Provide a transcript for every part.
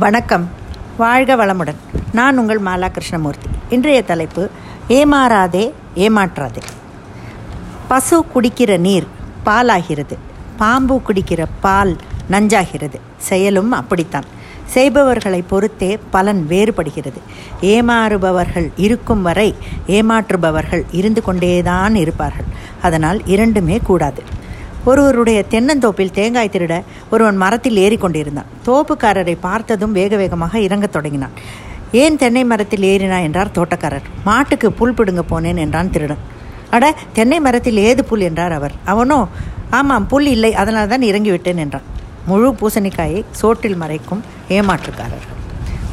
வணக்கம். வாழ்க வளமுடன். நான் உங்கள் மாலா கிருஷ்ணமூர்த்தி இன்றைய தலைப்பு ஏமாறாதே ஏமாற்றாதே. பசு குடிக்கிற நீர் பாலாகிறது. பாம்பு குடிக்கிற பால் நஞ்சாகிறது. செயலும் அப்படித்தான். செய்பவர்களை பொறுத்தே பலன் வேறுபடுகிறது. ஏமாறுபவர்கள் இருக்கும் வரை ஏமாற்றுபவர்கள் இருந்து கொண்டேதான் இருப்பார்கள். அதனால் இரண்டுமே கூடாது. ஒருவருடைய தென்னந்தோப்பில் தேங்காய் திருட ஒருவன் மரத்தில் ஏறிக்கொண்டிருந்தான். தோப்புக்காரரை பார்த்ததும் வேக வேகமாக இறங்கத் தொடங்கினான். ஏன் தென்னை மரத்தில் ஏறினா? என்றார் தோட்டக்காரர். மாட்டுக்கு புல் பிடுங்க போனேன் என்றான் திருடன். அட தென்னை மரத்தில் ஏது புல்? என்றார் அவர். அவனோ ஆமாம் புல் இல்லை அதனால் தான் இறங்கிவிட்டேன் என்றான். முழு பூசணிக்காயை சோற்றில் மறைக்கும் ஏமாற்றுக்காரர்.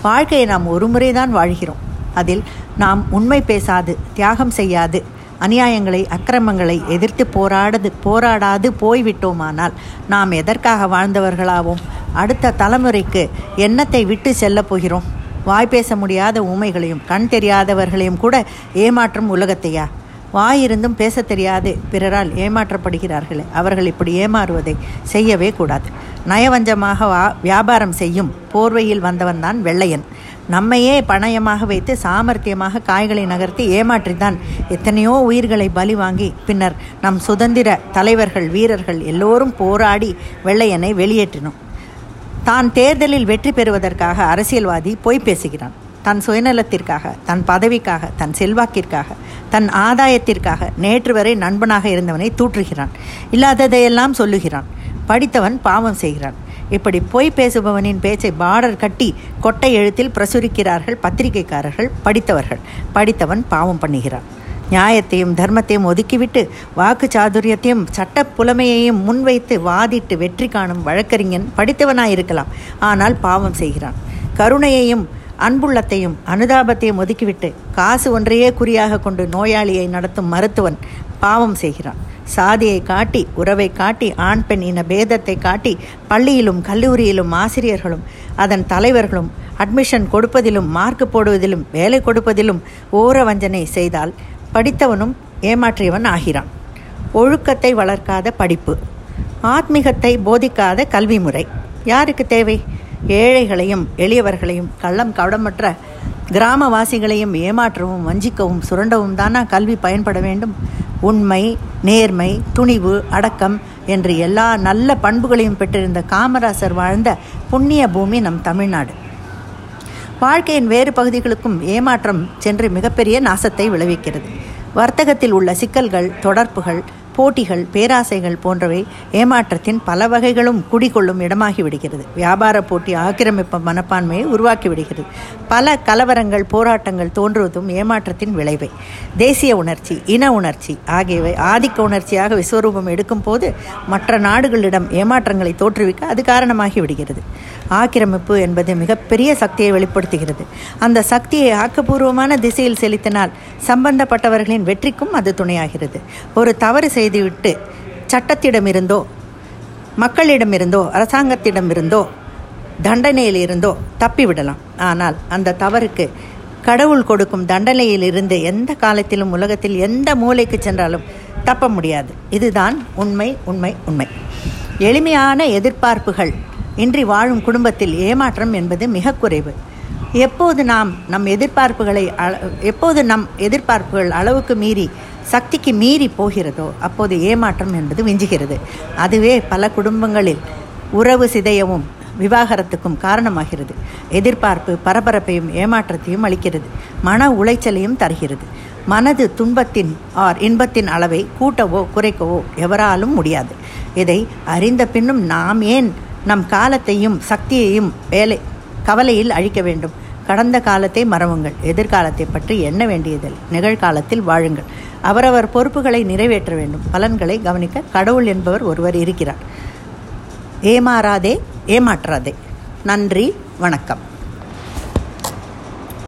வாழ்க்கையை நாம் ஒரு முறைதான் வாழ்கிறோம். அதில் நாம் உண்மை பேசாது தியாகம் செய்யாது அநியாயங்களை அக்கிரமங்களை எதிர்த்து போராடது போராடாது போய்விட்டோமானால் நாம் எதற்காக வாழ்ந்தவர்களாவோம்? அடுத்த தலைமுறைக்கு எண்ணத்தை விட்டு செல்லப் போகிறோம். வாய் பேச முடியாத ஊமைகளையும் கண் தெரியாதவர்களையும் கூட ஏமாற்றும் உலகத்தையா? வாயிருந்தும் பேச தெரியாது பிறரால் ஏமாற்றப்படுகிறார்களே அவர்கள் இப்படி ஏமாறுவதை செய்யவே கூடாது. நயவஞ்சமாக வா வியாபாரம் செய்யும் போர்வையில் வந்தவன்தான் வெள்ளையன். நம்மையே பணயமாக வைத்து சாமர்த்தியமாக காய்களை நகர்த்தி ஏமாற்றித்தான் எத்தனையோ உயிர்களை பலி வாங்கி பின்னர் நம் சுதந்திர தலைவர்கள் வீரர்கள் எல்லோரும் போராடி வெள்ளையனை வெளியேற்றினோம். தான் தேர்தலில் வெற்றி பெறுவதற்காக அரசியல்வாதி பொய் பேசுகிறான். தன் சுயநலத்திற்காக தன் பதவிக்காக தன் செல்வாக்கிற்காக தன் ஆதாயத்திற்காக நேற்று வரை நண்பனாக இருந்தவனை தூற்றுகிறான். இல்லாததையெல்லாம் சொல்லுகிறான். படித்தவன் பாவம் செய்கிறான். இப்படி பொய் பேசுபவனின் பேச்சை பார்டர் கட்டி கொட்டை எழுத்தில் பிரசுரிக்கிறார்கள் பத்திரிகைக்காரர்கள் படித்தவர்கள். படித்தவன் பாவம் பண்ணுகிறான். நியாயத்தையும் தர்மத்தையும் ஒதுக்கிவிட்டு வாக்கு சாதுரியத்தையும் சட்ட புலமையையும் முன்வைத்து வாதிட்டு வெற்றி காணும் வழக்கறிஞன் படித்தவனாயிருக்கலாம். ஆனால் பாவம் செய்கிறான். கருணையையும் அன்புள்ளத்தையும் அனுதாபத்தையும் ஒதுக்கிவிட்டு காசு ஒன்றையே குறியாக கொண்டு நோயாளியை நடத்தும் மருத்துவன் பாவம் செய்கிறான். சாதியை காட்டி உறவை காட்டி ஆண் பெண் இன பேதத்தை காட்டி பள்ளியிலும் கல்லூரியிலும் ஆசிரியர்களும் அதன் தலைவர்களும் அட்மிஷன் கொடுப்பதிலும் மார்க் போடுவதிலும் வேலை கொடுப்பதிலும் ஓர வஞ்சனை செய்தால் படித்தவனும் ஏமாற்றியவன் ஆகிறான். ஒழுக்கத்தை வளர்க்காத படிப்பு. ஆத்மீகத்தை போதிக்காத கல்வி முறை. யாருக்கு தேவை? ஏழைகளையும் எளியவர்களையும் கள்ளம் கவடமற்ற கிராமவாசிகளையும் ஏமாற்றவும் வஞ்சிக்கவும் சுரண்டவும் தானா கல்வி பயன்பட வேண்டும்? உண்மை நேர்மை துணிவு அடக்கம் என்று எல்லா நல்ல பண்புகளையும் பெற்றிருந்த காமராசர் வாழ்ந்த புண்ணிய பூமி நம் தமிழ்நாடு. வாழ்க்கையின் வேறு பகுதிகளுக்கும் ஏமாற்றம் சென்று மிகப்பெரிய நாசத்தை விளைவிக்கிறது. வர்த்தகத்தில் உள்ள சிக்கல்கள் தொடர்புகள் போட்டிகள் பேராசைகள் போன்றவை ஏமாற்றத்தின் பல வகைகளும் குடிகொள்ளும் இடமாகி விடுகிறது வியாபார போட்டி ஆக்கிரமிப்பு மனப்பான்மையை உருவாக்கி விடுகிறது பல கலவரங்கள் போராட்டங்கள் தோன்றுவதும் ஏமாற்றத்தின் விளைவை. தேசிய உணர்ச்சி இன உணர்ச்சி ஆகியவை ஆதிக்க உணர்ச்சியாக விஸ்வரூபம் எடுக்கும் போது மற்ற நாடுகளிடம் ஏமாற்றங்களை தோற்றுவிக்க அது காரணமாகி விடுகிறது ஆக்கிரமிப்பு என்பது மிகப்பெரிய சக்தியை வெளிப்படுத்துகிறது. அந்த சக்தியை ஆக்கப்பூர்வமான திசையில் செலுத்தினால் சம்பந்தப்பட்டவர்களின் வெற்றிக்கும் அது துணையாகிறது. ஒரு தவறு செய்துவிட்டு சட்டத்திடமிருந்தோ மக்களிடமிருந்தோ அரசாங்கத்திடமிருந்தோ தண்டனையிலிருந்தோ தப்பிவிடலாம். ஆனால் அந்த தவறுக்கு கடவுள் கொடுக்கும் தண்டனையிலிருந்து எந்த காலத்திலும் உலகத்தில் எந்த மூலைக்கு சென்றாலும் தப்ப முடியாது. இதுதான் உண்மை உண்மை உண்மை. எளிமையான எதிர்பார்ப்புகள் இன்றி வாழும் குடும்பத்தில் ஏமாற்றம் என்பது மிக குறைவு. எப்போது நாம் நம் எதிர்பார்ப்புகளை எப்போது நம் எதிர்பார்ப்புகள் அளவுக்கு மீறி சக்திக்கு மீறி போகிறதோ அப்போது ஏமாற்றம் என்பது விஞ்சுகிறது. அதுவே பல குடும்பங்களில் உறவு சிதையவும் விவாகரத்துக்கும் காரணமாகிறது. எதிர்பார்ப்பு பரபரப்பையும் ஏமாற்றத்தையும் அளிக்கிறது. மன உளைச்சலையும் தருகிறது. மனது துன்பத்தின் ஆர் இன்பத்தின் அளவை கூட்டவோ குறைக்கவோ எவராலும் முடியாது. இதை அறிந்த பின்னும் நாம் ஏன் நம் காலத்தையும் சக்தியையும் வேலை கவலையில் அழிக்க வேண்டும். கடந்த காலத்தை மறவுங்கள். எதிர்காலத்தை பற்றி எண்ண வேண்டியதில் நிகழ்காலத்தில் வாழுங்கள். அவரவர் பொறுப்புகளை நிறைவேற்ற வேண்டும். பலன்களை கவனிக்க கடவுள் என்பவர் ஒருவர் இருக்கிறார். ஏமாறாதே ஏமாற்றாதே. நன்றி வணக்கம்.